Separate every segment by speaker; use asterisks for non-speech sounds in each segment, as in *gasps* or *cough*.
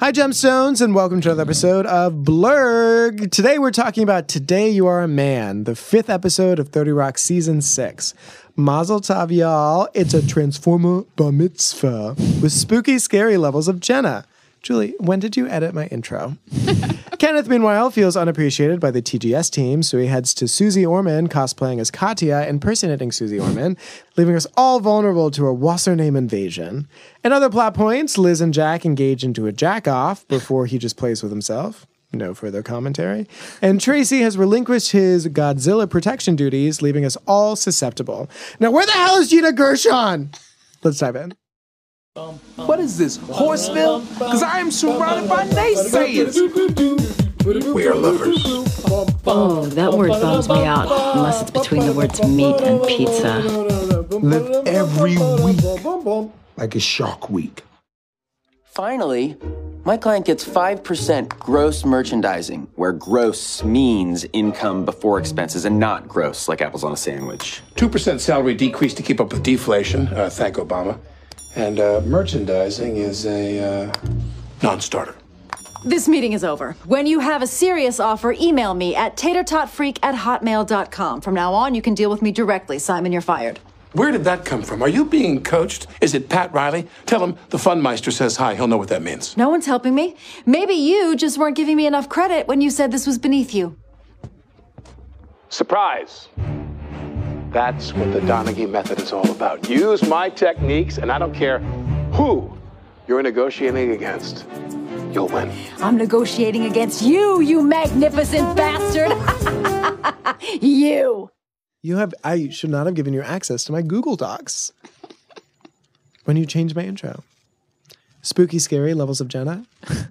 Speaker 1: Hi, Gemstones, and welcome to another episode of Blurg. Today we're talking about Today You Are a Man, the fifth episode of 30 Rock Season 6. Mazel tov, y'all. It's a Transformer Bar Mitzvah with spooky, scary levels of Jenna. Julie, when did you edit my intro? *laughs* Kenneth, meanwhile, feels unappreciated by the TGS team, so he heads to Suze Orman cosplaying as Katya, impersonating Suze Orman, leaving us all vulnerable to a Wassername invasion. In other plot points, Liz and Jack engage into a jack off before he just plays with himself. No further commentary. And Tracy has relinquished his Godzilla protection duties, leaving us all susceptible. Now, where the hell is Gina Gershon? Let's dive in.
Speaker 2: What is this, Horseville? Because I am surrounded by naysayers.
Speaker 3: We are lovers.
Speaker 4: Oh, that word bums me out, unless it's between the words meat and pizza.
Speaker 3: Live every week like a shark week.
Speaker 5: Finally, my client gets 5% gross merchandising, where gross means income before expenses and not gross, like apples on a sandwich.
Speaker 3: 2% salary decrease to keep up with deflation. Uh, thank Obama. And uh, merchandising is a uh, non starter.
Speaker 6: This meeting is over. When you have a serious offer, email me at tatertotfreak at hotmail.com. From now on, you can deal with me directly. Simon, you're fired.
Speaker 3: Where did that come from? Are you being coached? Is it Pat Riley? Tell him the Funmeister says hi. He'll know what that means.
Speaker 6: No one's helping me. Maybe you just weren't giving me enough credit when you said this was beneath you.
Speaker 7: Surprise. That's what the Donaghy method is all about. Use my techniques, and I don't care who you're negotiating against. You'll win.
Speaker 6: I'm negotiating against you, you magnificent bastard. *laughs* you.
Speaker 1: You have I should not have given you access to my Google Docs when you changed my intro. Spooky, scary levels of Jenna.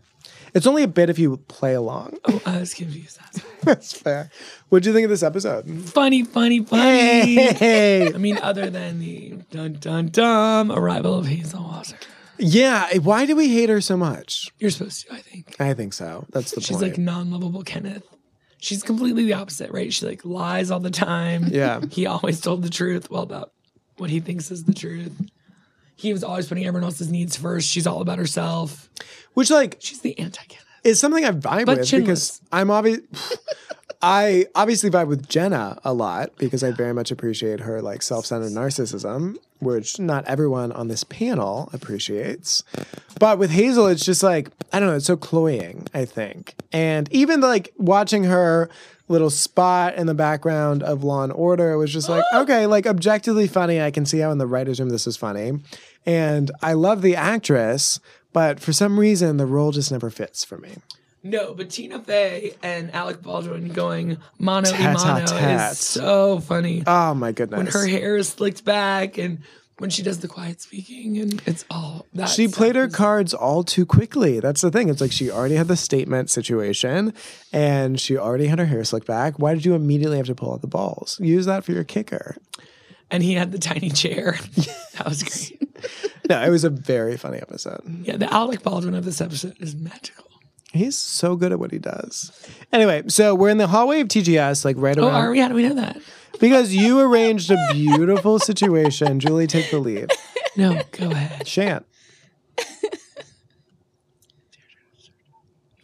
Speaker 1: *laughs* it's only a bit if you play along.
Speaker 8: Oh, I was confused. That's. *laughs*
Speaker 1: That's fair. What do you think of this episode?
Speaker 8: funny, funny, funny.
Speaker 1: Hey.
Speaker 8: I mean, other than the dun dun dun arrival of Hazel Wasser.
Speaker 1: Yeah, eh, why do we hate her so much?
Speaker 8: You're supposed to, I think.
Speaker 1: I think so. That's the point.
Speaker 8: She's
Speaker 1: point.
Speaker 8: like non-lovable Kenneth. She's completely the opposite, right? She like lies all the time.
Speaker 1: Yeah. *laughs*
Speaker 8: He always told the truth. Well, about what he thinks is the truth. He was always putting everyone else's needs first. She's all about herself.
Speaker 1: Which like
Speaker 8: She's the anti-Kenneth.
Speaker 1: It's something I vibe
Speaker 8: But
Speaker 1: with
Speaker 8: chinless.
Speaker 1: because I'm obvious. I obviously vibe with Jenna a lot because I very much appreciate her like self-centered narcissism, which not everyone on this panel appreciates. But with Hazel, it's just like I don't know, it's so cloying. I think, and even like watching her little spot in the background of Law and Order it was just like *gasps* okay, like objectively funny. I can see how in the writers' room this is funny, and I love the actress. But for some reason, the role just never fits for me.
Speaker 8: No, but Tina Fey and Alec Baldwin going mano a mano
Speaker 1: tat,
Speaker 8: is so funny.
Speaker 1: Oh my goodness.
Speaker 8: when her hair is slicked back and when she does the quiet speaking and it's all that
Speaker 1: she played her cards all too quickly. That's the thing. It's like she already had the statement situation and she already had her hair slicked back. Why did you immediately have to pull out the balls? Use that for your kicker.
Speaker 8: and he had the tiny chair. *laughs* that was great.
Speaker 1: No, it was a very funny episode.
Speaker 8: Yeah, the Alec Baldwin of this episode is magical.
Speaker 1: He's so good at what he does. Anyway, so we're in the hallway of TGS, like right around.
Speaker 8: Oh,
Speaker 1: around
Speaker 8: are we? How do we know that?
Speaker 1: because you arranged a beautiful situation. Julie, take the lead. *laughs*
Speaker 8: No, go ahead.
Speaker 1: Shan't.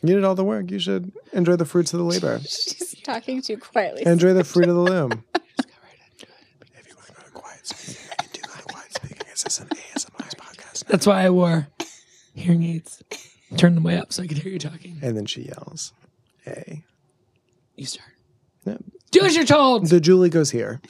Speaker 1: You did all the work. You should enjoy the fruits of the labor. *laughs*
Speaker 9: She's talking too quietly.
Speaker 1: Enjoy the fruit of the loom. *laughs* if you want to go to quiet speaking, I can do go quiet speaking. It's just an ASMR podcast.
Speaker 8: That's why I wore hearing aids. Turn them way up so I could hear you talking.
Speaker 1: And then she yells, "Hey!"
Speaker 8: You start.
Speaker 1: No,
Speaker 8: Do as you're told.
Speaker 1: the Julie goes here.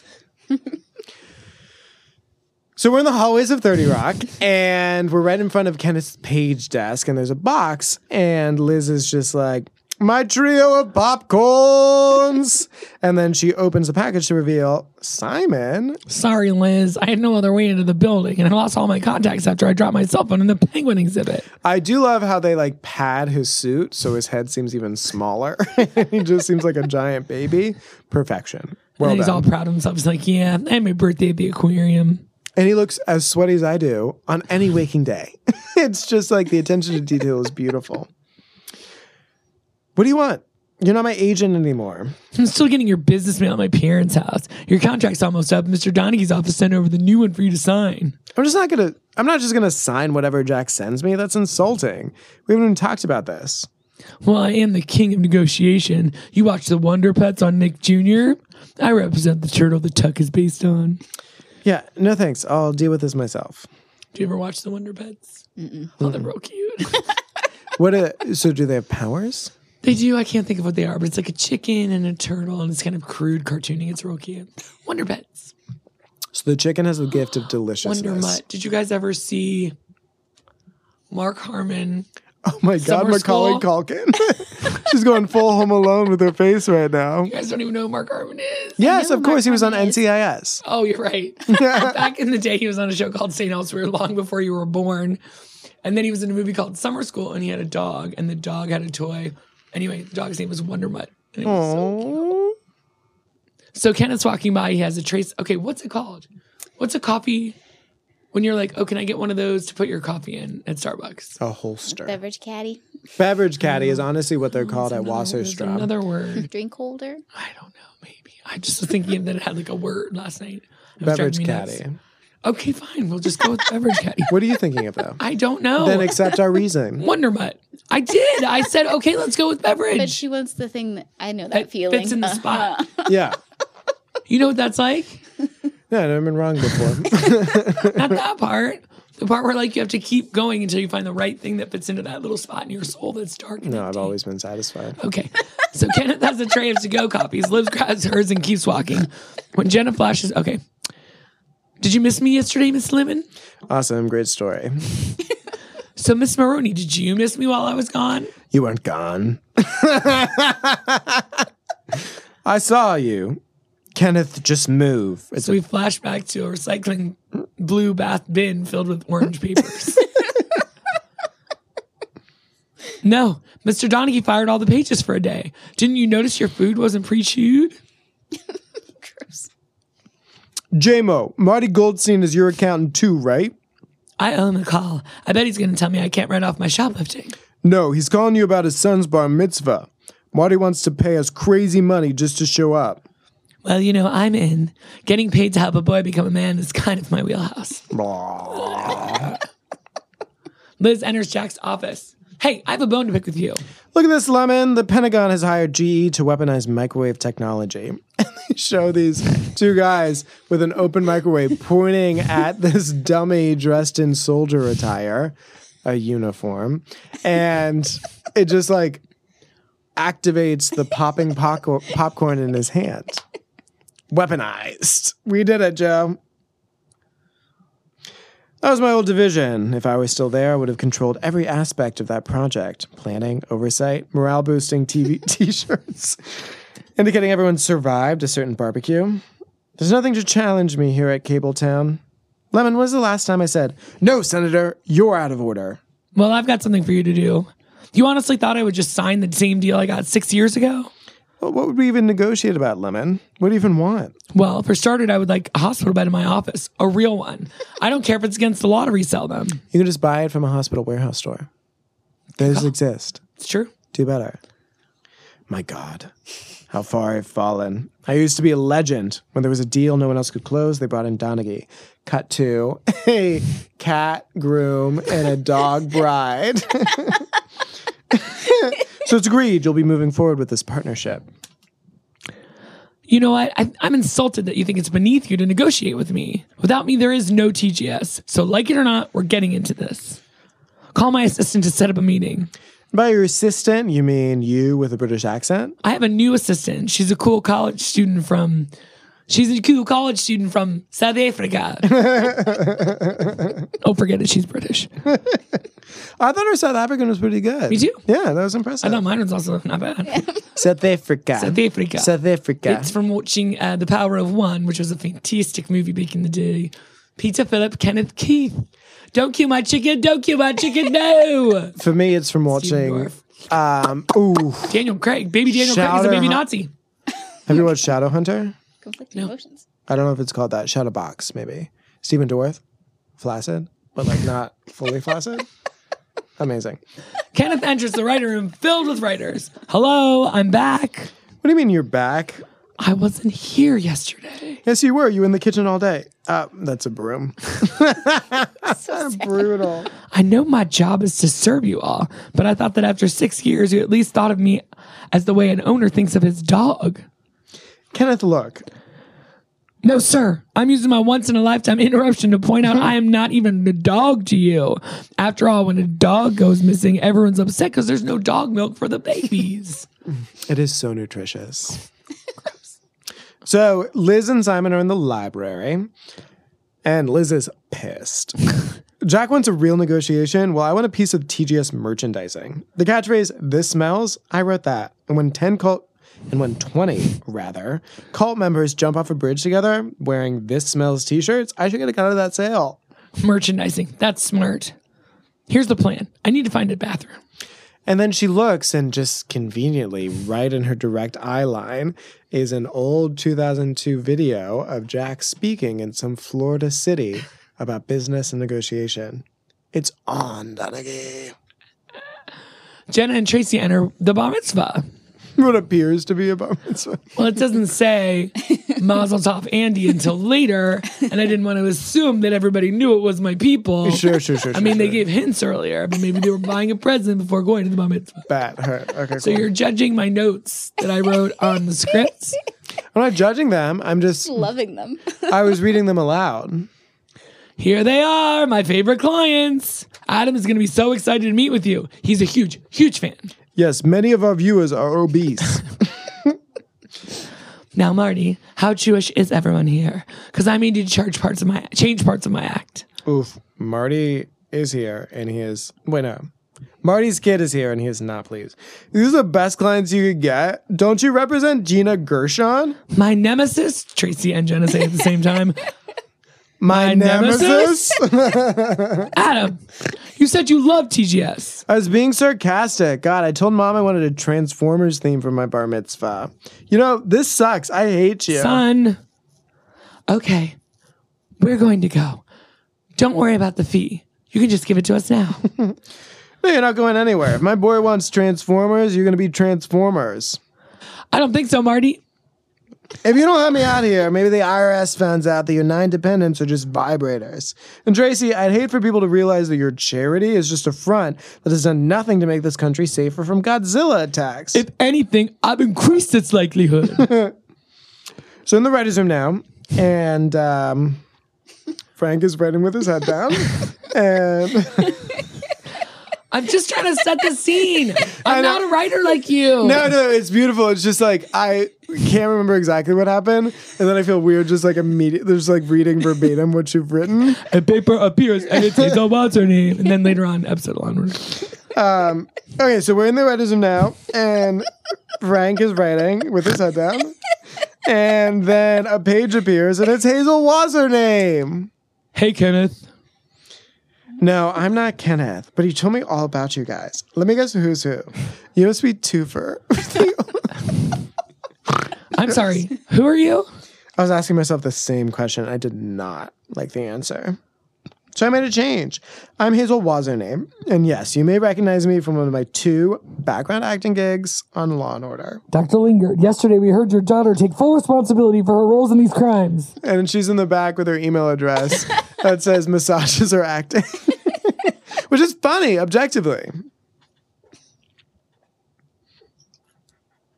Speaker 1: so we're in the hallways of 30 Rock, and we're right in front of Kenneth's page desk, and there's a box, and Liz is just like, my trio of popcorns. and then she opens the package to reveal Simon.
Speaker 8: Sorry, Liz. I had no other way into the building and I lost all my contacts after I dropped my cell phone in the penguin exhibit.
Speaker 1: I do love how they like pad his suit so his head seems even smaller. *laughs* he just seems like a giant baby. Perfection. Well
Speaker 8: and he's
Speaker 1: done.
Speaker 8: all proud of himself. He's like, Yeah, I had my birthday at the aquarium.
Speaker 1: and he looks as sweaty as I do on any waking day. *laughs* it's just like the attention to detail is beautiful. What do you want? You're not my agent anymore.
Speaker 8: I'm still getting your business mail at my parents' house. Your contract's almost up. Mr. Donaghy's office sent over the new one for you to sign.
Speaker 1: I'm just not gonna. I'm not just gonna sign whatever Jack sends me. That's insulting. We haven't even talked about this.
Speaker 8: Well, I am the king of negotiation. You watch the Wonder Pets on Nick Jr. I represent the turtle the Tuck is based on.
Speaker 1: Yeah, no thanks. I'll deal with this myself.
Speaker 8: Do you ever watch the Wonder Pets? Oh, they're real cute. *laughs*
Speaker 1: What? A, so do they have powers?
Speaker 8: They do. I can't think of what they are, but it's like a chicken and a turtle, and it's kind of crude cartooning. It's real cute. Wonder Pets.
Speaker 1: So the chicken has the gift of deliciousness.
Speaker 8: Wonder Mutt. Did you guys ever see Mark Harmon?
Speaker 1: Oh my God,
Speaker 8: Summer
Speaker 1: Macaulay
Speaker 8: school?
Speaker 1: Culkin. *laughs* She's going full Home Alone with her face right now.
Speaker 8: You guys don't even know who Mark Harmon is.
Speaker 1: Yes, of course.
Speaker 9: Mark
Speaker 1: He was on
Speaker 9: Harmon is.
Speaker 1: NCIS.
Speaker 8: Oh, you're right. *laughs* *laughs* Back in the day, he was on a show called St. Elsewhere long before you were born. And then he was in a movie called Summer School and he had a dog and the dog had a toy. Anyway, the dog's name was Wonder Mutt. And it was so cute. So Kenneth's walking by, he has a trace. Okay, what's it called? What's a coffee when you're like, oh, can I get one of those to put your coffee in at Starbucks?
Speaker 1: a holster.
Speaker 9: Beverage caddy,
Speaker 1: Beverage caddy is mm-hmm. honestly what they're called at
Speaker 8: There's
Speaker 1: Wasserstrom.
Speaker 8: another word. *laughs*
Speaker 9: drink holder.
Speaker 8: I don't know, maybe. I just was thinking that it had like a word last night. It was
Speaker 1: Beverage
Speaker 8: driving me nuts.
Speaker 1: caddy.
Speaker 8: Okay, fine. We'll just go with beverage *laughs* caddy.
Speaker 1: What are you thinking of though?
Speaker 8: I don't know.
Speaker 1: then accept our reason. *laughs*
Speaker 8: Wonder Mutt. I did. I said, okay, let's go with beverage.
Speaker 9: But she wants the thing that I know that,
Speaker 8: that
Speaker 9: feeling.
Speaker 8: fits in the
Speaker 9: Uh-huh.
Speaker 8: spot.
Speaker 1: Yeah.
Speaker 8: You know what that's like? *laughs*
Speaker 1: Yeah, I've never been wrong before.
Speaker 8: Not that part. The part where like you have to keep going until you find the right thing that fits into that little spot in your soul that's dark. And
Speaker 1: no, I've
Speaker 8: empty.
Speaker 1: always been satisfied.
Speaker 8: Okay. So Kenneth has a tray of to-go copies. Liv grabs hers and keeps walking. When Jenna flashes, okay. Did you miss me yesterday, Miss Lemon?
Speaker 1: Awesome, great story. *laughs*
Speaker 8: So Miss Maroney, did you miss me while I was gone?
Speaker 1: You weren't gone. *laughs* I saw you. Kenneth, just move. It's
Speaker 8: So we flash back to a recycling blue bath bin filled with orange papers. *laughs* no, Mr. Donaghy fired all the pages for a day. Didn't you notice your food wasn't pre-chewed?
Speaker 1: JMO, Marty Goldstein is your accountant too, right?
Speaker 8: I owe him a call. I bet he's going to tell me I can't write off my shoplifting.
Speaker 1: No, he's calling you about his son's bar mitzvah. Marty wants to pay us crazy money just to show up.
Speaker 8: Well, you know, I'm in. Getting paid to help a boy become a man is kind of my wheelhouse. *laughs* Liz enters Jack's office. Hey, I have a bone to pick with you.
Speaker 1: Look at this, Lemon. The Pentagon has hired GE to weaponize microwave technology. *laughs* And they show these two guys with an open microwave pointing at *laughs* this dummy dressed in soldier attire, a uniform, and it just like activates the popping popcorn in his hand. Weaponized. We did it, Joe. That was my old division. If I was still there, I would have controlled every aspect of that project planning, oversight, morale boosting TV t *laughs* shirts, indicating everyone survived a certain barbecue. There's nothing to challenge me here at Cabletown. Lemon, when was the last time I said, No, Senator, you're out of order?
Speaker 8: Well, I've got something for you to do. You honestly thought I would just sign the same deal I got six years ago?
Speaker 1: Well, what would we even negotiate about, Lemon? What do you even want?
Speaker 8: Well, for started, I would like a hospital bed in my office, a real one. I don't care if it's against the law to resell them.
Speaker 1: You can just buy it from a hospital warehouse store. Those exist.
Speaker 8: It's true.
Speaker 1: Do better. My God, how far I've fallen. I used to be a legend. When there was a deal no one else could close, they brought in Donaghy. Cut to a cat groom and a dog bride. *laughs* so it's agreed you'll be moving forward with this partnership.
Speaker 8: You know what? I, I'm insulted that you think it's beneath you to negotiate with me. Without me, there is no TGS. So, like it or not, we're getting into this. Call my assistant to set up a meeting.
Speaker 1: By your assistant, you mean you with a British accent?
Speaker 8: I have a new assistant. She's a cool college student from. She's a cool college student from South Africa. *laughs* oh, forget it. She's British. *laughs*
Speaker 1: I thought her South African was pretty good.
Speaker 8: Me too.
Speaker 1: Yeah, that was impressive.
Speaker 8: I
Speaker 1: impressive.
Speaker 8: thought mine was also not bad. *laughs*
Speaker 1: South Africa.
Speaker 8: South Africa.
Speaker 1: South Africa.
Speaker 8: It's from watching uh, The Power of One, which was a fantastic movie back in the day. Peter Phillip, Kenneth Keith. Don't kill my chicken. Don't kill my chicken. No.
Speaker 1: For me, it's from watching. Um, ooh,
Speaker 8: Daniel Craig. Baby Daniel Craig is a baby
Speaker 1: Hun-
Speaker 8: Nazi.
Speaker 1: have you watched Shadowhunter?
Speaker 9: Conflicting emotions.
Speaker 1: I don't know if it's called that. Shadowbox, maybe. Stephen Dorff, flaccid, but like not fully *laughs* flaccid. Amazing.
Speaker 8: Kenneth enters the writer room filled with writers. Hello, I'm back.
Speaker 1: What do you mean you're back?
Speaker 8: I wasn't here yesterday.
Speaker 1: Yes, you were. You were in the kitchen all day. Uh, that's a broom. *laughs* *laughs* so Brutal.
Speaker 8: I know my job is to serve you all, but I thought that after six years, you at least thought of me as the way an owner thinks of his dog.
Speaker 1: Kenneth, look.
Speaker 8: No, sir. I'm using my once in a lifetime interruption to point out uh-huh. I am not even a dog to you. After all, when a dog goes missing, everyone's upset because there's no dog milk for the babies. *laughs*
Speaker 1: It is so nutritious. so Liz and Simon are in the library, and Liz is pissed. *laughs* Jack wants a real negotiation. Well, I want a piece of TGS merchandising. The catchphrase "This smells." I wrote that, and when ten cult and when twenty rather cult members jump off a bridge together wearing "This smells" T-shirts, I should get a cut of that sale.
Speaker 8: Merchandising. That's smart. Here's the plan I need to find a bathroom.
Speaker 1: And then she looks, and just conveniently, right in her direct eye line, is an old 2002 video of Jack speaking in some Florida city about business and negotiation. It's on, Donaghy.
Speaker 8: Jenna and Tracy enter the bar mitzvah. *laughs*
Speaker 1: What appears to be a bar mitzvah.
Speaker 8: Well, it doesn't say Mazel Tov Andy until later, and I didn't want to assume that everybody knew it was my people.
Speaker 1: Sure, sure, sure.
Speaker 8: I mean,
Speaker 1: sure,
Speaker 8: they
Speaker 1: sure.
Speaker 8: gave hints earlier, but maybe they were buying a present before going to the bar mitzvah.
Speaker 1: Bat hurt. Okay,
Speaker 8: So
Speaker 1: cool.
Speaker 8: you're judging my notes that I wrote on the scripts.
Speaker 1: I'm not judging them. I'm just,
Speaker 9: Loving them.
Speaker 1: I was reading them aloud.
Speaker 8: Here they are, my favorite clients. Adam is going to be so excited to meet with you. He's a huge, huge fan.
Speaker 1: Yes, many of our viewers are obese. *laughs* *laughs*
Speaker 8: Now, Marty, how Jewish is everyone here? Because I may need to charge parts of my change parts of my act.
Speaker 1: Oof. Marty is here and he is. Wait, no. Marty's kid is here and he is not pleased. These are the best clients you could get. Don't you represent Gina Gershon?
Speaker 8: My nemesis, Tracy and Jenna say at the same time. *laughs*
Speaker 1: My,
Speaker 8: My
Speaker 1: nemesis? *laughs*
Speaker 8: Adam, you said you love TGS.
Speaker 1: I was being sarcastic. God, I told mom I wanted a Transformers theme for my bar mitzvah. You know, this sucks. I hate you.
Speaker 8: Son. Okay, we're going to go. Don't worry about the fee. You can just give it to us now. *laughs*
Speaker 1: No, you're not going anywhere. If my boy wants Transformers, you're going to be Transformers.
Speaker 8: I don't think so, Marty.
Speaker 1: If you don't help me out here, maybe the IRS finds out that your nine dependents are just vibrators. And Tracy, I'd hate for people to realize that your charity is just a front that has done nothing to make this country safer from Godzilla attacks.
Speaker 8: If anything, I've increased its likelihood. *laughs*
Speaker 1: so in the writer's room now, and um, Frank is writing with his head down. and *laughs*
Speaker 8: I'm just trying to set the scene. *laughs*
Speaker 1: I
Speaker 8: I'm not a writer like you.
Speaker 1: no, no, it's beautiful. It's just like I can't remember exactly what happened, and then I feel weird just like immediately there's like reading verbatim what you've written. *laughs*
Speaker 8: A paper appears and it says, oh, what's her name? And then later on, episode onward.
Speaker 1: Um, okay, so we're in the writer's room now, and Frank is writing with his head down. And then a page appears, and it's Hazel Wassername.
Speaker 8: Hey, Kenneth.
Speaker 1: No, I'm not Kenneth, but he told me all about you guys. Let me guess who's who. You must be Twofer. *laughs*
Speaker 8: I'm sorry. Who are you?
Speaker 1: I was asking myself the same question. I did not like the answer. So I made a change. I'm Hazel Wassername. And yes, you may recognize me from one of my two background acting gigs on Law and Order.
Speaker 8: Dr. Linger, yesterday we heard your daughter take full responsibility for her roles in these crimes.
Speaker 1: and she's in the back with her email address *laughs* that says massages are acting, *laughs* which is funny objectively.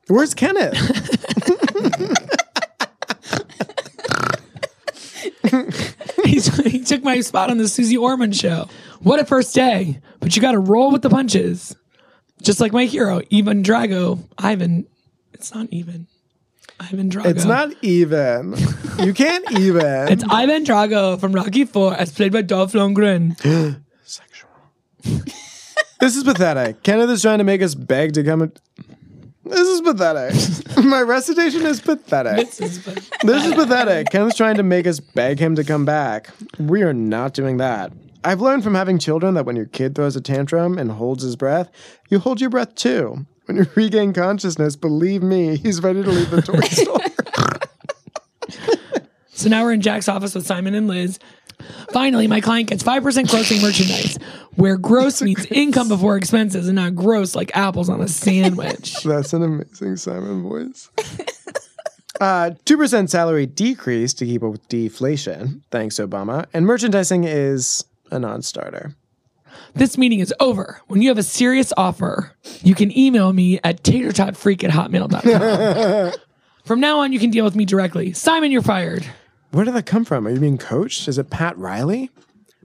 Speaker 1: Where's Kenneth? *laughs*
Speaker 8: He's, he took my spot on the Suze Orman show. What a first day. But you got to roll with the punches. Just like my hero, Ivan Drago. Ivan. It's not even. Ivan Drago.
Speaker 1: It's not even. You can't *laughs* even.
Speaker 8: It's Ivan Drago from Rocky Four, as played by Dolph Lundgren. *gasps* Sexual. *laughs*
Speaker 1: this is pathetic. Kenneth is trying to make us beg to come. This is pathetic. *laughs* My recitation is pathetic.
Speaker 8: This is
Speaker 1: This is pathetic. Kenneth's trying to make us beg him to come back. We are not doing that. I've learned from having children that when your kid throws a tantrum and holds his breath, you hold your breath too. When you regain consciousness, believe me, he's ready to leave the toy *laughs* store.
Speaker 8: So now we're in Jack's office with Simon and Liz. Finally, my client gets 5% grossing merchandise. Where gross means income before expenses and not gross like apples on a sandwich. *laughs*
Speaker 1: That's an amazing Simon voice. *laughs* Uh, 2% salary decrease to keep up with deflation. Thanks, Obama. And merchandising is a non starter.
Speaker 8: this meeting is over. When you have a serious offer, you can email me at tatertotfreak at hotmail.com. *laughs* From now on, you can deal with me directly. Simon, you're fired.
Speaker 1: Where did that come from? Are you being coached? Is it Pat Riley?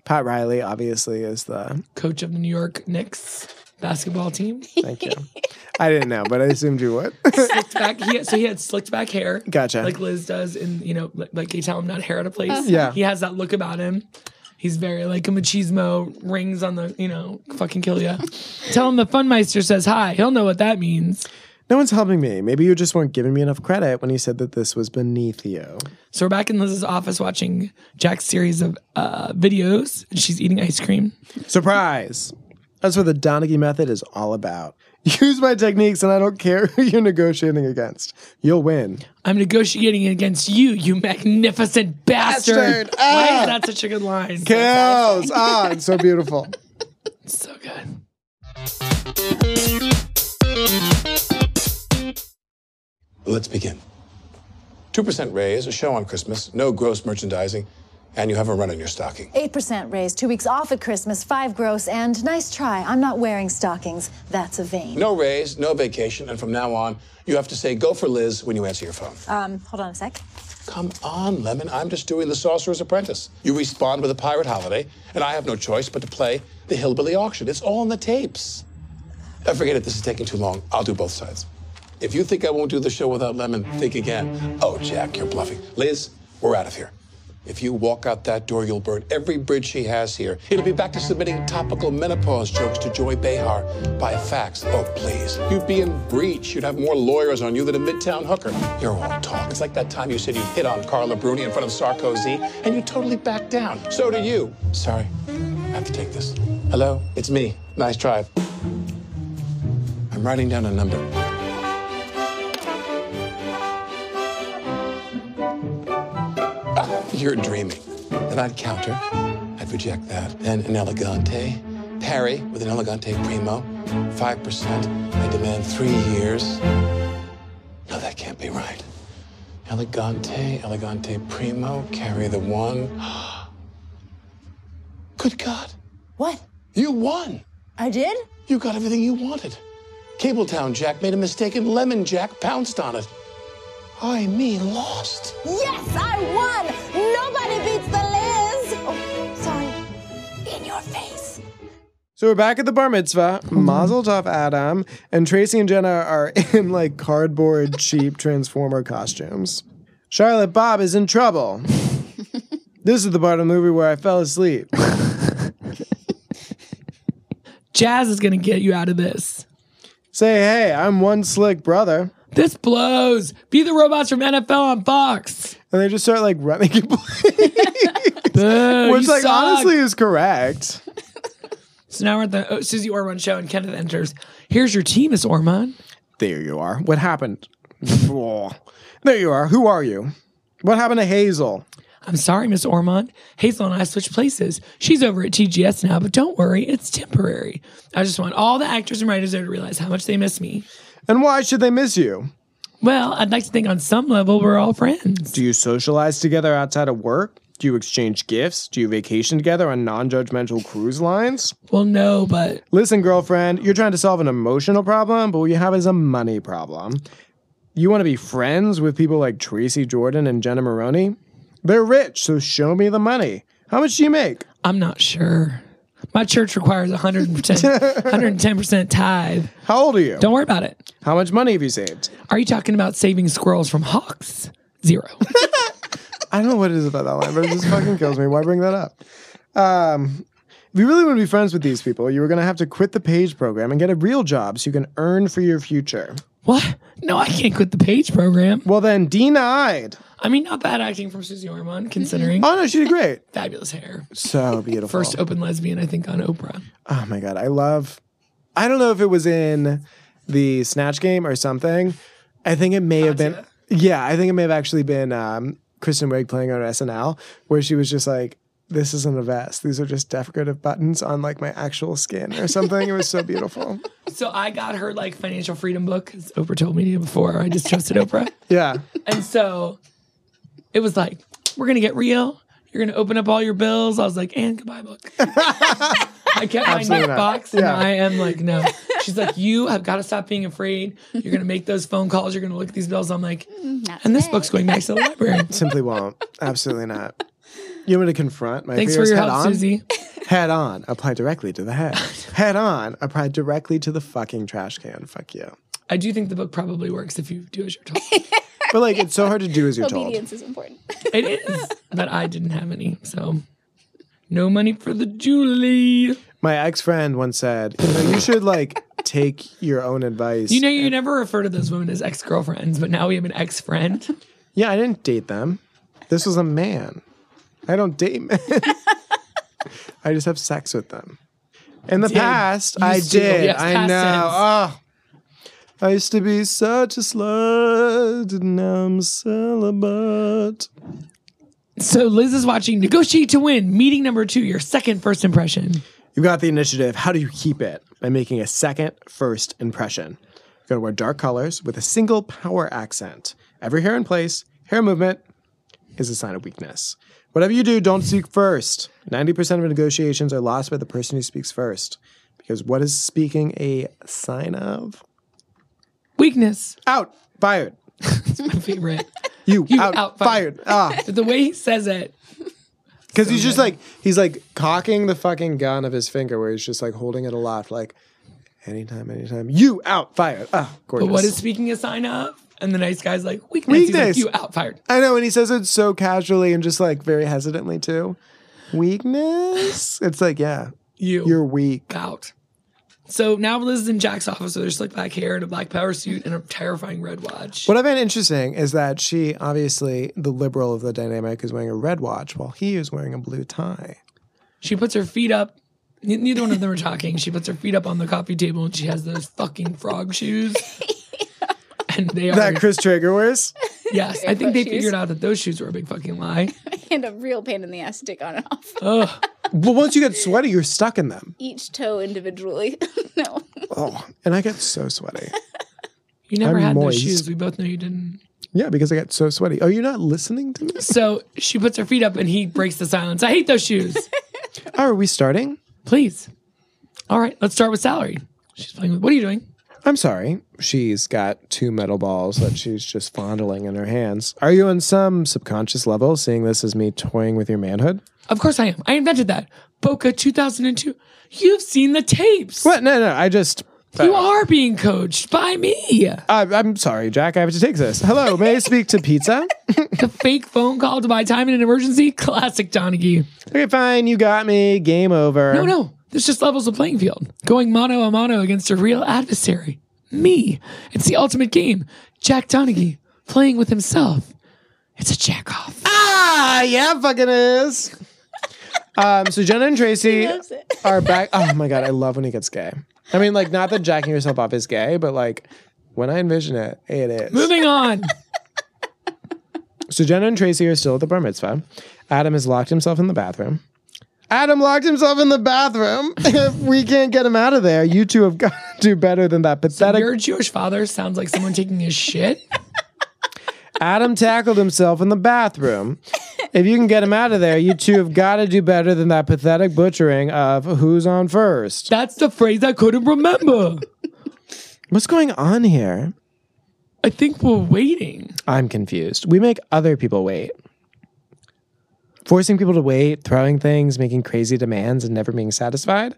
Speaker 1: Pat Riley, obviously, is the.
Speaker 8: Coach of the New York Knicks basketball team. *laughs*
Speaker 1: Thank you. I didn't know, but I assumed you would. *laughs*
Speaker 8: slicked back. He had, so he had slicked back hair.
Speaker 1: Gotcha.
Speaker 8: Like Liz does in, you know, like, like you tell him not hair at a place. Uh-huh.
Speaker 1: Yeah.
Speaker 8: He has that look about him. He's very like a machismo, rings on the, you know, fucking kill ya. tell him the Funmeister says hi. He'll know what that means.
Speaker 1: No one's helping me. Maybe you just weren't giving me enough credit when you said that this was beneath you.
Speaker 8: So we're back in Liz's office watching Jack's series of uh, videos, and she's eating ice cream.
Speaker 1: Surprise! That's what the Donaghy method is all about. *laughs* Use my techniques, and I don't care who you're negotiating against. You'll win.
Speaker 8: I'm negotiating against you, you magnificent bastard.
Speaker 1: Bastard.
Speaker 8: Why
Speaker 1: Ah.
Speaker 8: is that such a good line?
Speaker 1: Kills! ah, it's so *laughs* beautiful.
Speaker 8: So good.
Speaker 3: Let's begin. 2% raise, a show on Christmas, no gross merchandising, and you have a run on your stocking.
Speaker 6: 8% raise, two weeks off at Christmas, five gross, and nice try. I'm not wearing stockings. That's a vein.
Speaker 3: No raise, no vacation, and from now on, you have to say go for Liz when you answer your phone.
Speaker 6: Um, hold on a sec.
Speaker 3: Come on, Lemon, I'm just doing the Sorcerer's Apprentice. You respond with a pirate holiday, and I have no choice but to play the hillbilly auction. It's all in the tapes. Uh, forget it, this is taking too long. I'll do both sides. If you think I won't do the show without Lemon, think again. Oh, Jack, you're bluffing. Liz, we're out of here. If you walk out that door, you'll burn every bridge she has here. It'll be back to submitting topical menopause jokes to Joy Behar by fax. Oh, please. You'd be in breach. You'd have more lawyers on you than a midtown hooker. You're all talk. It's like that time you said you hit on Carla Bruni in front of Sarkozy, and you totally backed down. So do you. Sorry. I have to take this. Hello? It's me. Nice drive. I'm writing down a number. You're dreaming. Then I'd counter. I'd reject that. Then an elegante. Parry with an elegante primo. 5%. I demand three years. No, that can't be right. Elegante, elegante primo, carry the one. *gasps* Good God.
Speaker 6: What?
Speaker 3: You won.
Speaker 6: I did?
Speaker 3: You got everything you wanted. Cabletown Jack made a mistake and Lemon Jack pounced on it. I mean, lost.
Speaker 6: Yes, I won! Nobody beats the Liz! Oh, sorry. In your face.
Speaker 1: So we're back at the bar mitzvah. Mazel tov, Adam. And Tracy and Jenna are *laughs* in like cardboard, cheap Transformer costumes. Charlotte Bob is in trouble. *laughs* this is the part of the movie where I fell asleep.
Speaker 8: Jazz is gonna get you out of this.
Speaker 1: Say, hey, I'm one slick brother.
Speaker 8: This blows. Be the robots from NFL on Fox.
Speaker 1: And they just start like *laughs* running,
Speaker 8: Boo,
Speaker 1: which
Speaker 8: you
Speaker 1: like
Speaker 8: suck.
Speaker 1: honestly is correct.
Speaker 8: So now we're at the oh, Suze Orman show, and Kenneth enters. Here's your team, Miss Orman.
Speaker 1: There you are. What happened? Oh, there you are. Who are you? What happened to Hazel?
Speaker 8: I'm sorry, Miss Orman. Hazel and I switched places. She's over at TGS now, but don't worry, it's temporary. I just want all the actors and writers there to realize how much they miss me.
Speaker 1: And why should they miss you?
Speaker 8: Well, I'd like to think on some level we're all friends.
Speaker 1: Do you socialize together outside of work? Do you exchange gifts? Do you vacation together on non judgmental cruise lines?
Speaker 8: Well, no, but
Speaker 1: Listen, girlfriend, you're trying to solve an emotional problem, but what you have is a money problem. You want to be friends with people like Tracy Jordan and Jenna Maroney? They're rich, so show me the money. How much do you make?
Speaker 8: I'm not sure. My church requires 100%, 110% *laughs* tithe.
Speaker 1: How old are you?
Speaker 8: Don't worry about it.
Speaker 1: How much money have you saved?
Speaker 8: Are you talking about saving squirrels from hawks? Zero. *laughs*
Speaker 1: I don't know what it is about that line, but it just fucking kills me. Why bring that up? Um, if you really want to be friends with these people, you are going to have to quit the page program and get a real job so you can earn for your future.
Speaker 8: what? No, I can't quit the page program.
Speaker 1: Well, then, denied.
Speaker 8: I mean, not bad acting from Suze Orman, considering
Speaker 1: Oh, no, she did great. *laughs*
Speaker 8: fabulous hair.
Speaker 1: So beautiful.
Speaker 8: First open lesbian, I think, on Oprah.
Speaker 1: Oh my god, I love. I don't know if it was in the Snatch Game or something. I think it may have been. Yeah, I think it may have actually been um, Kristen Wiig playing on SNL, where she was just like, this isn't a vest. These are just decorative buttons on like my actual skin or something. it was so beautiful. *laughs*
Speaker 8: So I got her like financial freedom book. 'cause Oprah told me to before. I just trusted Oprah. *laughs*
Speaker 1: Yeah.
Speaker 8: And so it was like, we're gonna get real. You're gonna open up all your bills. I was like, and goodbye book. *laughs* I kept my
Speaker 1: Absolutely
Speaker 8: neck
Speaker 1: not.
Speaker 8: box, and
Speaker 1: Yeah.
Speaker 8: I am like, no. She's like, you have got to stop being afraid. You're gonna make those phone calls. You're gonna look at these bills. I'm like,
Speaker 9: Not
Speaker 8: and this
Speaker 9: today.
Speaker 8: book's going back to the library. *laughs*
Speaker 1: Simply won't. Absolutely not. You want me to confront my
Speaker 8: Thanks for your
Speaker 1: head
Speaker 8: help,
Speaker 1: on?
Speaker 8: Suze.
Speaker 1: Head on, apply directly to the head. *laughs* head on, apply directly to the fucking trash can. Fuck you.
Speaker 8: I do think the book probably works if you do as you're told.
Speaker 1: But like, it's so hard to do as you're told.
Speaker 9: Obedience is important.
Speaker 8: It is, but I didn't have any, so no money for the Julie.
Speaker 1: My ex friend once said, you, know, you should like take your own advice.
Speaker 8: You know, you never refer to those women as ex girlfriends, but now we have an ex friend.
Speaker 1: yeah, I didn't date them. This was a man. I don't date men. *laughs* I just have sex with them. In the
Speaker 8: Did.
Speaker 1: past, I
Speaker 8: Used to.
Speaker 1: did.
Speaker 8: Yes,
Speaker 1: I
Speaker 8: past
Speaker 1: know.
Speaker 8: tense.
Speaker 1: Oh. I used to be such a slut, and now I'm celibate.
Speaker 8: So Liz is watching Negotiate to Win, meeting number two, your second first impression.
Speaker 1: You got the initiative. How do you keep it? By making a second first impression. You're going to wear dark colors with a single power accent. Every hair in place, hair movement is a sign of weakness. Whatever you do, don't speak first. 90% of negotiations are lost by the person who speaks first. Because what is speaking a sign of?
Speaker 8: Weakness.
Speaker 1: Out, fired.
Speaker 8: It's my favorite. *laughs*
Speaker 1: You,
Speaker 8: You
Speaker 1: out,
Speaker 8: out,
Speaker 1: fired. Ah.
Speaker 8: But the way he says it,
Speaker 1: Because he's just like, he's like cocking the fucking gun of his finger where he's just like holding it aloft, like, anytime, anytime. You, out, fired. Ah, gorgeous.
Speaker 8: but what is speaking a sign of? And the nice guy's like, weakness.
Speaker 1: Weakness.
Speaker 8: like, you out fired.
Speaker 1: I know, and he says it so casually and just like very hesitantly too. Weakness. It's like, yeah,
Speaker 8: You
Speaker 1: you're weak.
Speaker 8: out. So now Liz is in Jack's office. So there's like black hair and a black power suit and a terrifying red watch.
Speaker 1: What I find interesting is that she, obviously, the liberal of the dynamic, is wearing a red watch while he is wearing a blue tie.
Speaker 8: She puts her feet up. Neither one of them are talking. She puts her feet up on the coffee table and she has those fucking frog shoes. *laughs* *laughs* And they are
Speaker 1: That Chris Traeger wears. *laughs*
Speaker 8: yes. I think they
Speaker 9: shoes.
Speaker 8: figured out that those shoes were a big fucking lie. *laughs*
Speaker 9: and a real pain in the ass to take on and off.
Speaker 8: Ugh.
Speaker 1: Well, once you get sweaty, you're stuck in them.
Speaker 9: Each toe individually. no.
Speaker 1: Oh, and I get so sweaty.
Speaker 8: You never
Speaker 1: I'm
Speaker 8: had
Speaker 1: moist.
Speaker 8: those shoes. We both know you didn't.
Speaker 1: Yeah, because I get so sweaty. Oh, you're not listening to me?
Speaker 8: So she puts her feet up and he breaks the silence. I hate those shoes.
Speaker 1: Oh, are we starting?
Speaker 8: Please. All right, let's start with salary. She's playing with. What are you doing?
Speaker 1: I'm sorry. She's got two metal balls that she's just fondling in her hands. Are you on some subconscious level seeing this as me toying with your manhood?
Speaker 8: Of course I am. I invented that. Boca 2002. You've seen the tapes.
Speaker 1: What? No, no. I just.
Speaker 8: Uh, you are being coached by me.
Speaker 1: I, I'm sorry, Jack. I have to take this. Hello, may I speak to pizza? *laughs*
Speaker 8: The fake phone call to buy time in an emergency. Classic Donaghy.
Speaker 1: Okay, fine. You got me. Game over.
Speaker 8: No, no. This just levels the playing field. Going mano a mano against a real adversary. Me. It's the ultimate game. Jack Donaghy playing with himself. It's a jack off.
Speaker 1: Ah, yeah, fucking is. *laughs* um, so Jenna and Tracy are back. Oh my god, I love when he gets gay. I mean, like, not that jacking yourself off is gay, but like, when I envision it, it is.
Speaker 8: Moving on. *laughs*
Speaker 1: So Jenna and Tracy are still at the bar mitzvah. Adam has locked himself in the bathroom. Adam locked himself in the bathroom. *laughs* if we can't get him out of there, you two have got to do better than that pathetic.
Speaker 8: Your Jewish father sounds like someone taking a shit.
Speaker 1: Adam tackled himself in the bathroom. If you can get him out of there, you two have got to do better than that pathetic butchering of who's on first.
Speaker 8: That's the phrase I couldn't remember.
Speaker 1: What's going on here?
Speaker 8: I think we're waiting.
Speaker 1: I'm confused. We make other people wait. Forcing people to wait, throwing things, making crazy demands, and never being satisfied.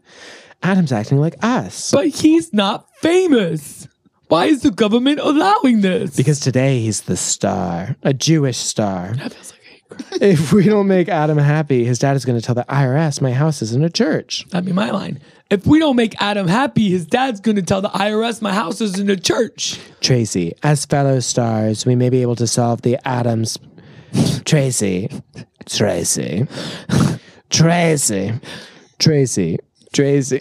Speaker 1: Adam's acting like us.
Speaker 8: But he's not famous. Why is the government allowing this?
Speaker 1: Because today he's the star, a Jewish star.
Speaker 8: that feels like a hate crime.
Speaker 1: If we don't make Adam happy, his dad is going to tell the IRS my house isn't a church.
Speaker 8: That'd be my line. If we don't make Adam happy, his dad's gonna tell the IRS my house is in a church.
Speaker 1: Tracy, as fellow stars, we may be able to solve the Adams. Tracy, Tracy, Tracy, Tracy, Tracy.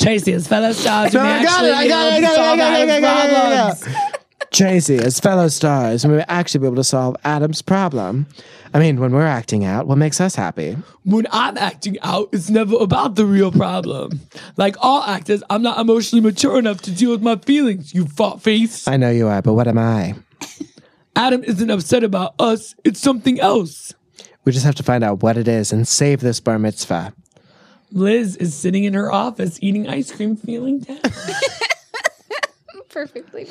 Speaker 8: Tracy, as fellow stars, we
Speaker 1: No, I got
Speaker 8: actually
Speaker 1: it, I
Speaker 8: be
Speaker 1: got it,
Speaker 8: able
Speaker 1: I
Speaker 8: to
Speaker 1: got it,
Speaker 8: solve
Speaker 1: I got it, I got it, I got it, I got it.
Speaker 8: problems.
Speaker 1: Tracy, as fellow stars, we may actually be able to solve Adam's problem. I mean, when we're acting out, what makes us happy?
Speaker 8: When I'm acting out, it's never about the real problem. Like all actors, I'm not emotionally mature enough to deal with my feelings, you fought face.
Speaker 1: I know you are, but what am I?
Speaker 8: Adam isn't upset about us, it's something else.
Speaker 1: We just have to find out what it is and save this bar mitzvah.
Speaker 8: Liz is sitting in her office eating ice cream, feeling down. *laughs*
Speaker 9: Perfectly.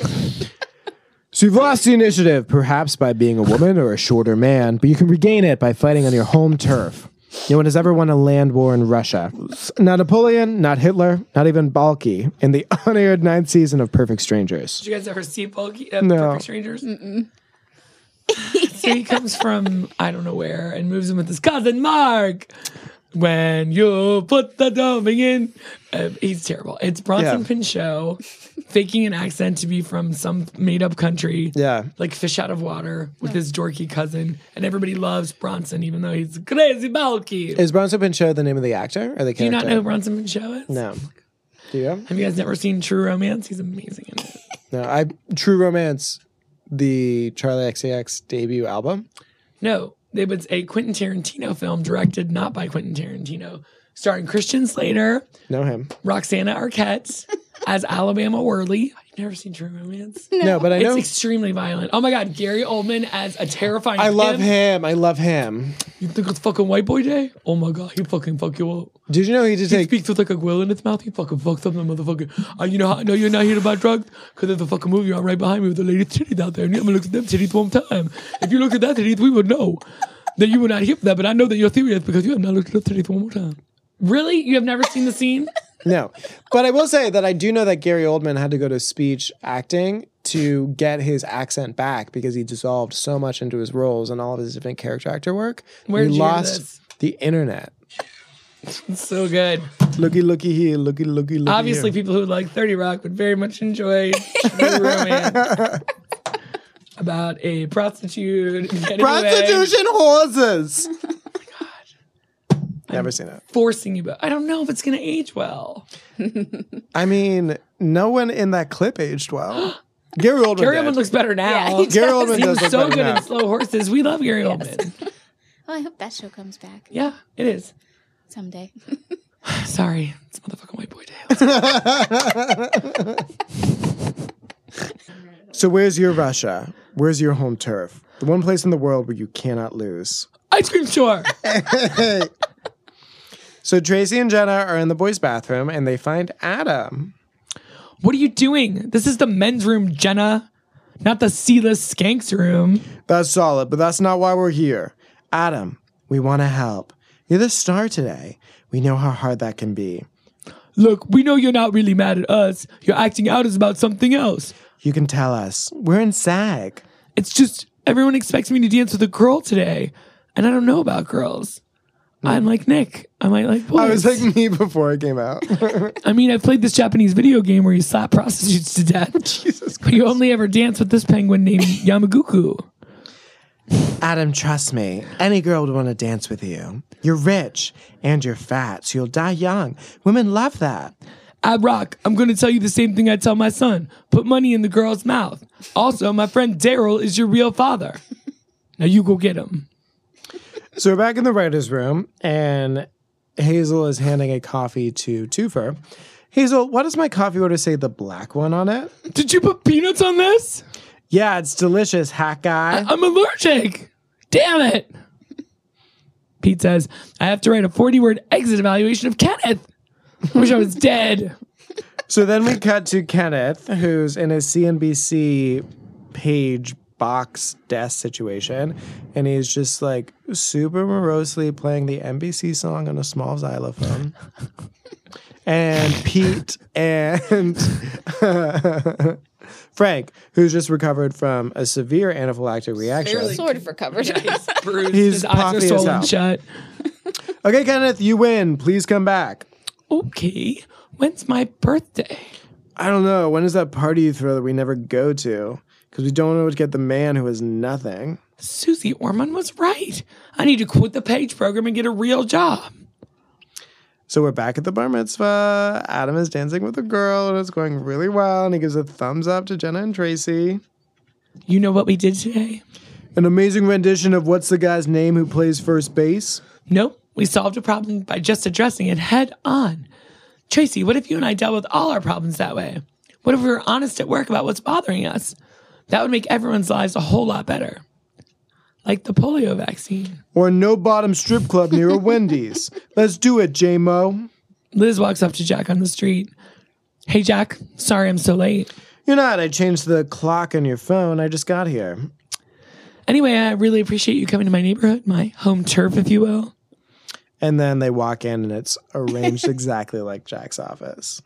Speaker 1: So you've lost the initiative, perhaps by being a woman or a shorter man, but you can regain it by fighting on your home turf. No one has ever won a land war in Russia. Not Napoleon, not Hitler, not even Balki in the *laughs* unaired ninth season of Perfect Strangers.
Speaker 8: Did you guys ever see Balki, uh,
Speaker 1: No.
Speaker 8: Perfect Strangers? So he comes from I don't know where and moves in with his cousin Mark. When you put the dumping in, uh, he's terrible. It's Bronson
Speaker 1: Yeah.
Speaker 8: Pinchot faking an accent to be from some made up country.
Speaker 1: Yeah.
Speaker 8: like fish out of water with his dorky cousin, and everybody loves Bronson even though he's crazy bulky.
Speaker 1: Is Bronson Pinchot the name of the actor or the character?
Speaker 8: Do you not know who Bronson Pinchot is?
Speaker 1: No. Do you?
Speaker 8: Have you guys never seen True Romance? He's amazing in it.
Speaker 1: No. I True Romance, the Charli XCX debut album.
Speaker 8: No, it was a Quentin Tarantino film directed not by Quentin Tarantino, starring Christian Slater,
Speaker 1: Know him.
Speaker 8: Roxana Arquette *laughs* as Alabama Worley. I've never seen True Romance.
Speaker 1: No, but I know.
Speaker 8: It's extremely violent. Oh my God, Gary Oldman as a terrifying.
Speaker 1: I love him. I love him.
Speaker 8: You think it's fucking White Boy Day? Oh my God, he fucking fuck you up.
Speaker 1: Did you know he did
Speaker 8: He
Speaker 1: take?
Speaker 8: speaks with like a quill in its mouth. He fucking fucks up the motherfucker. Uh, you know how I know you're not here about drugs? Because there's a fucking movie on right behind me with the lady's titties out there. And I'm gonna look at them titties one time. If you look at that titties, we would know that you were not here for that. But I know that you're serious because you have not looked at the titties one more time. Really? You have never seen the scene?
Speaker 1: No, but I will say that I do know that Gary Oldman had to go to speech acting to get his accent back because he dissolved so much into his roles and all of his different character actor work.
Speaker 8: Where'd
Speaker 1: he lost the internet.
Speaker 8: It's so good.
Speaker 1: Looky, looky here, looky, looky, looky.
Speaker 8: Obviously,
Speaker 1: here.
Speaker 8: people who like 30 Rock would very much enjoy Romance *laughs* about a prostitute getting away,
Speaker 1: prostitution horses. Never seen it.
Speaker 8: forcing you. But I don't know if it's gonna age well. *laughs*
Speaker 1: I mean, no one in that clip aged well. *gasps* Gary Oldman.
Speaker 8: Gary
Speaker 1: did.
Speaker 8: Oldman looks better now.
Speaker 9: Yeah, he
Speaker 1: Gary
Speaker 9: does.
Speaker 1: Oldman
Speaker 8: He
Speaker 1: does
Speaker 8: was
Speaker 1: look
Speaker 8: so
Speaker 1: better
Speaker 8: good
Speaker 1: now.
Speaker 8: in Slow Horses. We love Gary Oldman. *laughs*
Speaker 9: Oh, I hope that show comes back
Speaker 8: Yeah, it is.
Speaker 9: someday. *sighs*
Speaker 8: Sorry, it's motherfucking White Boy Day. *laughs*
Speaker 1: So where's your Russia? Where's your home turf? The one place in the world where you cannot lose.
Speaker 8: Ice cream store.
Speaker 1: So Tracy and Jenna are in the boys' bathroom and they find Adam.
Speaker 8: What are you doing? This is the men's room, Jenna, not the C-list skanks room.
Speaker 1: That's solid, but that's not why we're here. Adam, we want to help. You're the star today. We know how hard that can be.
Speaker 8: Look, we know you're not really mad at us. Your acting out is about something else.
Speaker 1: You can tell us. We're in SAG.
Speaker 8: It's just everyone expects me to dance with a girl today, and I don't know about girls. I'm hmm. like Nick. I might like boys.
Speaker 1: I was like me before I came out. *laughs*
Speaker 8: I mean, I've played this Japanese video game where you slap *laughs* prostitutes to death. *laughs*
Speaker 1: Jesus
Speaker 8: But you only ever dance with this penguin named Yamaguku.
Speaker 1: Adam, trust me. Any girl would want to dance with you. You're rich and you're fat, so you'll die young. Women love that.
Speaker 8: Ab Rock, I'm going to tell you the same thing I tell my son. Put money in the girl's mouth. Also, my friend Daryl is your real father. Now you go get him.
Speaker 1: So we're back in the writer's room, and Hazel is handing a coffee to Twofer. Hazel, what does my coffee order say the black one on it?
Speaker 8: Did you put peanuts on this?
Speaker 1: Yeah, it's delicious, hack guy.
Speaker 8: I'm allergic. Damn it. Pete says, I have to write a 40 word exit evaluation of Kenneth. Wish I was dead.
Speaker 1: So then we cut to Kenneth, who's in his CNBC page box desk situation, and he's just like super morosely playing the NBC song on a small xylophone. *laughs* and Pete and *laughs* Frank, who's just recovered from a severe anaphylactic reaction.
Speaker 8: Barely. *laughs*
Speaker 9: Sort of recovered.
Speaker 8: He's bruised.
Speaker 1: He's
Speaker 8: His eyes are
Speaker 1: as
Speaker 8: swollen shut.
Speaker 1: Okay, Kenneth, you win. Please come back.
Speaker 8: Okay. When's my birthday?
Speaker 1: I don't know. When is that party you throw that we never go to? Because we don't know what to get the man who has nothing.
Speaker 8: Suze Orman was right. I need to quit the page program and get a real job.
Speaker 1: So we're back at the bar mitzvah. Adam is dancing with a girl and it's going really well. And he gives a thumbs up to Jenna and Tracy.
Speaker 8: You know what we did today?
Speaker 1: An amazing rendition of what's the guy's name who plays first base?
Speaker 8: Nope. We solved a problem by just addressing it head on. Tracy, what if you and I dealt with all our problems that way? What if we were honest at work about what's bothering us? That would make everyone's lives a whole lot better. Like the polio vaccine.
Speaker 1: Or no bottom strip club near a *laughs* Wendy's? Let's do it, J Mo.
Speaker 8: Liz walks up to Jack on the street. Hey, Jack. Sorry I'm so late.
Speaker 1: You're not. I changed the clock on your phone. I just got here.
Speaker 8: Anyway, I really appreciate you coming to my neighborhood, my home turf, if you will.
Speaker 1: And then they walk in and it's arranged *laughs* exactly like Jack's office.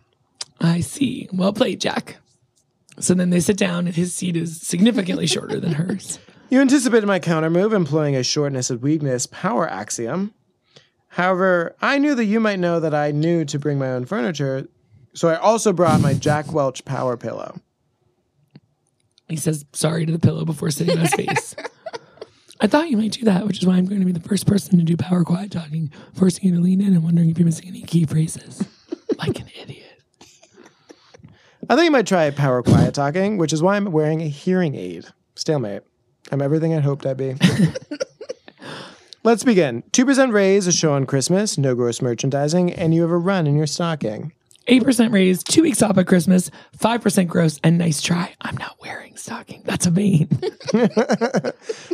Speaker 8: I see. Well played, Jack. So then they sit down, and his seat is significantly shorter than hers. *laughs*
Speaker 1: You anticipated my counter move, employing a shortness of weakness power axiom. However, I knew that you might know that I knew to bring my own furniture, so I also brought my Jack Welch power pillow.
Speaker 8: He says sorry to the pillow before sitting on his face. *laughs* I thought you might do that, which is why I'm going to be the first person to do power quiet talking, forcing you to lean in and wondering if you're missing any key phrases. *laughs* like an idiot.
Speaker 1: I think you might try power quiet talking, which is why I'm wearing a hearing aid. Stalemate. I'm everything I hoped I'd be. *laughs* Let's begin. 2% raise, a show on Christmas, no gross merchandising, and you have a run in your stocking.
Speaker 8: 8% raise, two weeks off at Christmas, 5% gross, and nice try. I'm not wearing stocking. That's a vein. *laughs*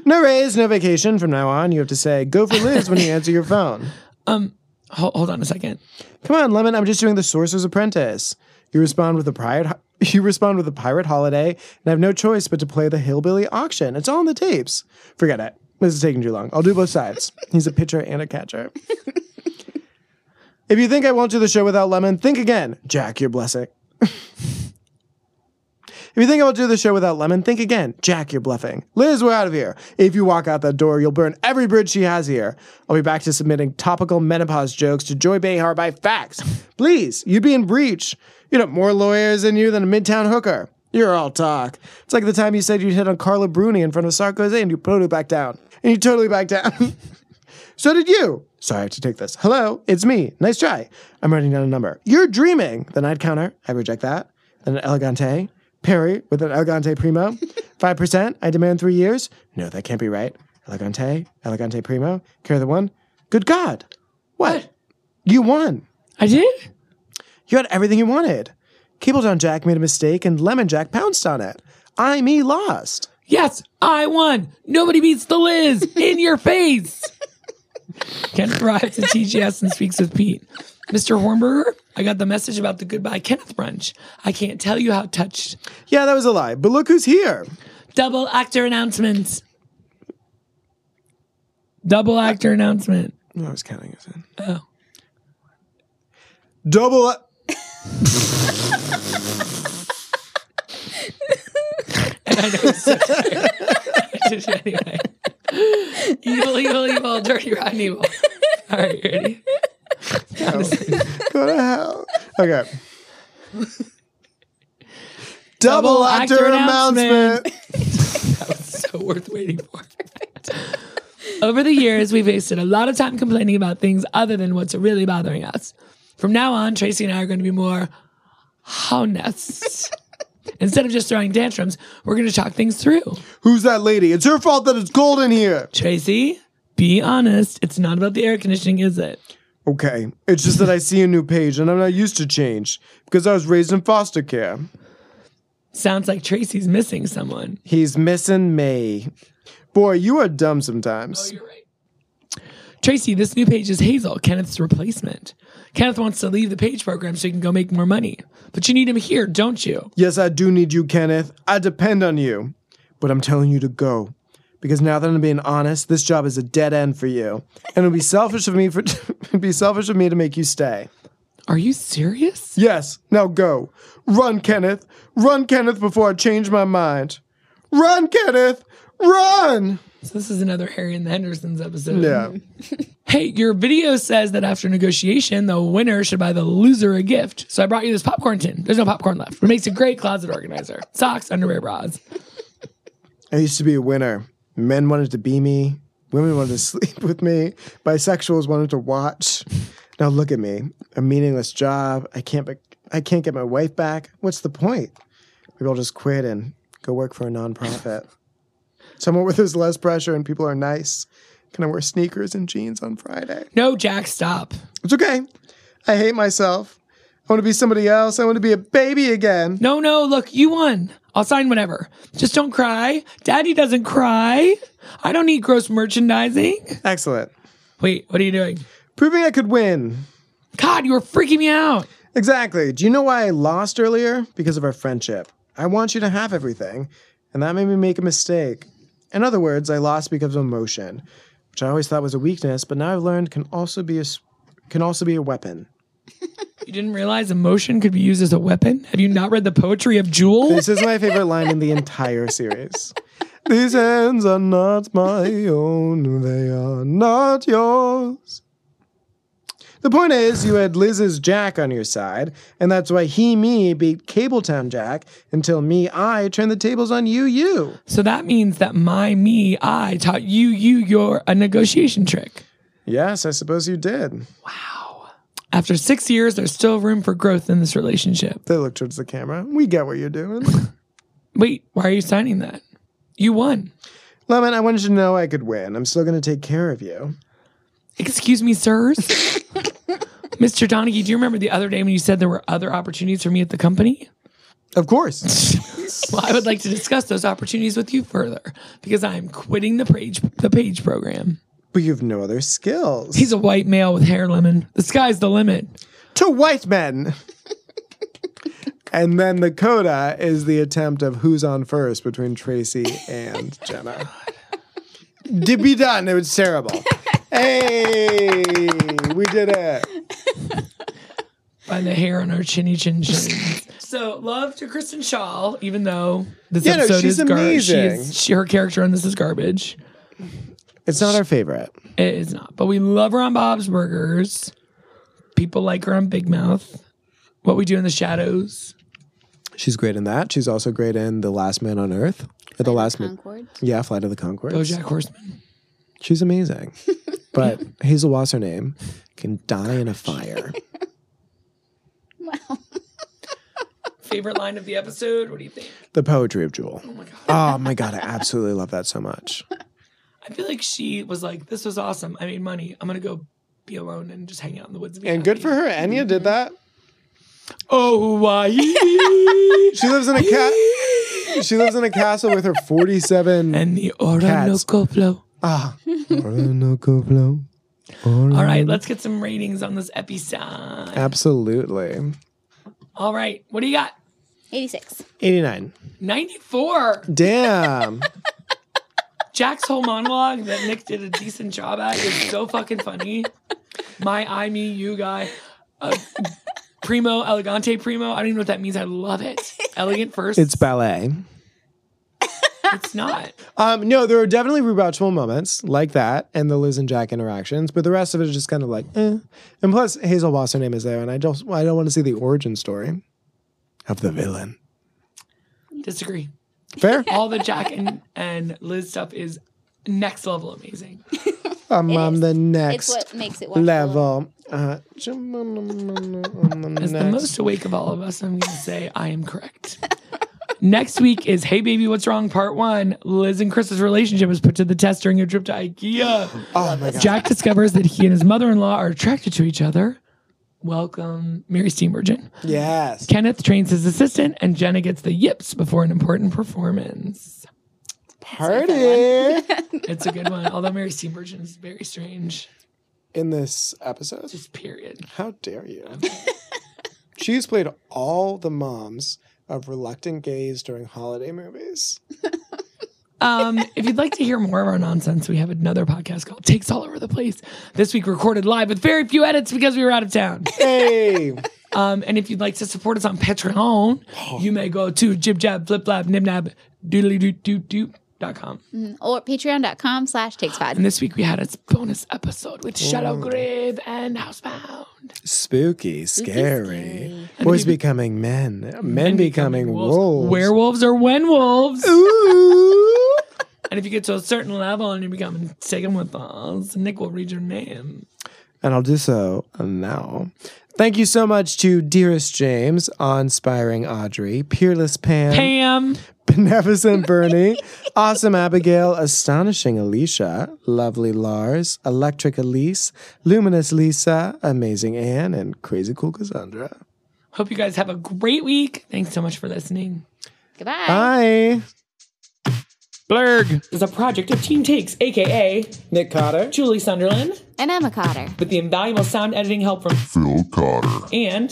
Speaker 1: No raise, no vacation. From now on, you have to say, go for Liz when you *laughs* answer your phone.
Speaker 8: um, hold, hold on a second.
Speaker 1: Come on, Lemon, I'm just doing the Sorcerer's Apprentice. You respond with a pirate. *laughs* You respond with a pirate holiday, and I have no choice but to play the hillbilly auction. It's all in the tapes. Forget it. This is taking too long. I'll do both sides. *laughs* He's a pitcher and a catcher. if you think I won't do the show without Lemon, think again. Jack, you're blessing. *laughs* if you think I will do the show without Lemon, think again. Jack, you're bluffing. Liz, we're out of here. If you walk out that door, you'll burn every bridge she has here. I'll be back to submitting topical menopause jokes to Joy Behar by fax. Please, you'd be in breach. You'd have more lawyers in you than a midtown hooker. You're all talk. It's like the time you said you'd hit on Carla Bruni in front of Sarkozy and you totally back down. And you totally backed down. *laughs* so did you. Sorry, I have to take this. Hello, it's me. Nice try. I'm writing down a number. You're dreaming. The night counter. I reject that. Then an elegante. Perry with an elegante primo. *laughs* 5%. I demand three years. No, that can't be right. Elegante. Elegante primo. Carry the one. Good God. What? You won.
Speaker 8: I did?
Speaker 1: You had everything you wanted. Cabletown Jack made a mistake and Lemon Jack pounced on it. I, me, lost.
Speaker 8: Yes, I won. Nobody beats the Liz *laughs* in your face. Kenneth arrives at TGS and speaks with Pete. Mr. Hornberger, I got the message about the goodbye Kenneth brunch. I can't tell you how touched.
Speaker 1: Yeah, that was a lie. But look who's here.
Speaker 8: Double actor announcement. Double actor announcement.
Speaker 1: I was counting us in.
Speaker 8: Oh.
Speaker 1: Double. a-
Speaker 8: And I know it's so tired. I did it anyway. Evil, evil, evil, dirty, rotten evil. All right, ready?
Speaker 1: Go to hell. Okay. Double, actor, announcement. *laughs*
Speaker 8: that was so worth waiting for. Over the years, we've wasted a lot of time complaining about things other than what's really bothering us. From now on, Tracy and I are going to be more honest. *laughs* Instead of just throwing tantrums, we're going to talk things through.
Speaker 1: Who's that lady? It's her fault that it's cold in here.
Speaker 8: Tracy, be honest. It's not about the air conditioning, is it?
Speaker 1: Okay. It's just that I see a new page and I'm not used to change because I was raised in foster care.
Speaker 8: Sounds like Tracy's missing someone.
Speaker 1: He's missing me. Boy, you are dumb sometimes.
Speaker 8: Oh, you're right. Tracy, this new page is Hazel, Kenneth's replacement. Kenneth wants to leave the page program so he can go make more money. But you need him here, don't you?
Speaker 1: Yes, I do need you, Kenneth. I depend on you. But I'm telling you to go. Because now that I'm being honest, this job is a dead end for you. And it'd be selfish of me for *laughs* it'd be selfish of me to make you stay.
Speaker 8: Are you serious?
Speaker 1: Yes. Now go. Run, Kenneth. Run, Kenneth, before I change my mind. Run, Kenneth. Run.
Speaker 8: So this is another Harry and the Hendersons episode.
Speaker 1: Yeah. *laughs*
Speaker 8: Hey, your video says that after negotiation, the winner should buy the loser a gift. So I brought you this popcorn tin. There's no popcorn left. It makes a great closet organizer. Socks, underwear, bras.
Speaker 1: I used to be a winner. Men wanted to be me. Women wanted to *laughs* sleep with me. Bisexuals wanted to watch. Now look at me. A meaningless job. I can't. Be- I can't get my wife back. What's the point? Maybe I'll just quit and Go work for a nonprofit. *laughs* Somewhere where there's less pressure and people are nice. Can I wear sneakers and jeans on Friday?
Speaker 8: No, Jack, stop.
Speaker 1: It's okay. I hate myself. I want to be somebody else. I want to be a baby again.
Speaker 8: No, no, look, you won. I'll sign whatever. Just don't cry. Daddy doesn't cry. I don't need gross merchandising.
Speaker 1: Excellent.
Speaker 8: Wait, what are you doing?
Speaker 1: Proving I could win.
Speaker 8: God, you were freaking me out.
Speaker 1: Exactly. Do you know why I lost earlier? Because of our friendship. I want you to have everything, and that made me make a mistake. In other words, I lost because of emotion, which I always thought was a weakness, but now I've learned can also be a can also be a weapon. *laughs*
Speaker 8: You didn't realize emotion could be used as a weapon? Have you not read the poetry of Jewel?
Speaker 1: This is my favorite line in the entire series. These hands are not my own, they are not yours. The point is, you had Liz's Jack on your side, and that's why he, me beat Cabletown Jack until me, I turned the tables on you, you.
Speaker 8: So that means that my me, I taught you, you, your a negotiation trick.
Speaker 1: Yes, I suppose you did. Wow.
Speaker 8: After six years, there's still room for growth in this relationship.
Speaker 1: They look towards the camera. We get what you're doing. *laughs*
Speaker 8: Wait, why are you signing that? You won.
Speaker 1: Lemon, I wanted you to know I could win. I'm still going to take care of you.
Speaker 8: Excuse me, sirs. *laughs* Mr. Donaghy, do you remember the other day when you said there were other opportunities for me at the company?
Speaker 1: Of course. *laughs*
Speaker 8: Well, I would like to discuss those opportunities with you further because I am quitting the page the page program.
Speaker 1: but you have no other skills.
Speaker 8: He's a white male with hair lemon. The sky's the limit.
Speaker 1: to white men. *laughs* and then the coda is the attempt of who's on first between Tracy and *laughs* oh Jenna. to be done, it was terrible. hey, we did it.
Speaker 8: By the hair on our chinny chin chins. *laughs* so love to Kristen Schaal, even though this
Speaker 1: Yeah, no,
Speaker 8: episode
Speaker 1: she's
Speaker 8: is garbage. She
Speaker 1: amazing.
Speaker 8: is she, her character on this is garbage.
Speaker 1: It's not our favorite.
Speaker 8: It is not, but we love her on Bob's Burgers. People like her on Big Mouth. What we do in the shadows.
Speaker 1: She's great in that. She's also great in The Last Man on Earth. Or the last man.
Speaker 9: Concord.
Speaker 1: Yeah, Flight of the Conchords.
Speaker 8: BoJack Horseman.
Speaker 1: She's amazing. *laughs* But Hazel what's her name can die in a fire. *laughs* *laughs*
Speaker 8: Favorite line of the episode? What do you think?
Speaker 1: The poetry of Jewel. Oh my god. Oh my god, I absolutely love that so much.
Speaker 8: I feel like she was like, "This was awesome. I made money. I'm gonna go be alone and just hang out in the woods." And, be
Speaker 1: And good for her. Enya did that.
Speaker 8: Oh, why? *laughs*
Speaker 1: She lives in a cat. She lives in a castle with her forty-seven.
Speaker 8: and the Orinoco flow.
Speaker 1: ah, Orinoco flow.
Speaker 8: All right, let's get some ratings on this episode.
Speaker 1: Absolutely.
Speaker 8: All right, what do you got?
Speaker 9: 86.
Speaker 1: Eighty-nine.
Speaker 8: 94.
Speaker 1: Damn. *laughs*
Speaker 8: Jack's whole monologue that Nick did a decent job at is so fucking funny. My, I, me, you guy. Uh, primo, elegante primo. I don't even know what that means. I love it. Elegant first.
Speaker 1: it's ballet.
Speaker 8: It's not.
Speaker 1: Um, no, there are definitely rewatchable moments like that and the Liz and Jack interactions, but the rest of it is just kind of like, eh. And plus, Hazel Wassername is there, and I just I don't want to see the origin story of the villain.
Speaker 8: Disagree.
Speaker 1: Fair. *laughs*
Speaker 8: All the Jack and, and Liz stuff is next level amazing. *laughs*
Speaker 1: I'm
Speaker 9: It
Speaker 1: on
Speaker 9: is.
Speaker 1: the
Speaker 9: It's
Speaker 1: next
Speaker 9: what makes it watchable.
Speaker 1: level. Uh, *laughs*
Speaker 8: As the most awake of all of us, I'm going to say I am correct. Next week is Hey Baby, What's Wrong? Part one. Liz and Chris's relationship is put to the test during a trip to IKEA.
Speaker 1: Oh my god.
Speaker 8: Jack discovers that he and his mother in law are attracted to each other. Welcome, Mary Steenburgen.
Speaker 1: Yes.
Speaker 8: Kenneth trains his assistant, and Jenna gets the yips before an important performance.
Speaker 1: Party *laughs*
Speaker 8: It's a good one, although Mary Steenburgen is very strange.
Speaker 1: in this episode.
Speaker 8: Just period.
Speaker 1: How dare you? She's played all the moms of reluctant gays during holiday movies.
Speaker 8: Um, if you'd like to hear more of our nonsense, we have another podcast called Takes All Over the Place. This week recorded live with very few edits because we were out of town.
Speaker 1: Hey. *laughs*
Speaker 8: Um, and if you'd like to support us on Patreon, you may go to jib jab flip flap nib nab doodly doo doo doo dot com. Mm-hmm.
Speaker 9: Or patreon.com slash takes five.
Speaker 8: And this week we had a bonus episode with Shadow mm. Grave and Housebound.
Speaker 1: Spooky, scary. Boys becoming men. Men, becoming,
Speaker 8: wolves.
Speaker 1: wolves.
Speaker 8: Werewolves or when wolves.
Speaker 1: Ooh. *laughs*
Speaker 8: And if you get to a certain level and you become taken with us, Nick will read your name.
Speaker 1: and I'll do so now. Thank you so much to Dearest James, Awe Inspiring Audrey, Peerless Pam,
Speaker 8: Pam.
Speaker 1: Beneficent Bernie, Awesome Abigail, Astonishing Alicia, Lovely Lars, Electric Elise, Luminous Lisa, Amazing Anne, and Crazy Cool Cassandra.
Speaker 8: Hope you guys have a great week. Thanks so much for listening.
Speaker 9: Goodbye.
Speaker 1: Bye.
Speaker 8: Blerg is a project of Team Takes, aka
Speaker 1: Nick Cotter,
Speaker 8: Julie Sunderland,
Speaker 9: And Emma Cotter.
Speaker 8: with the invaluable sound editing help from
Speaker 10: Phil Cotter.
Speaker 8: and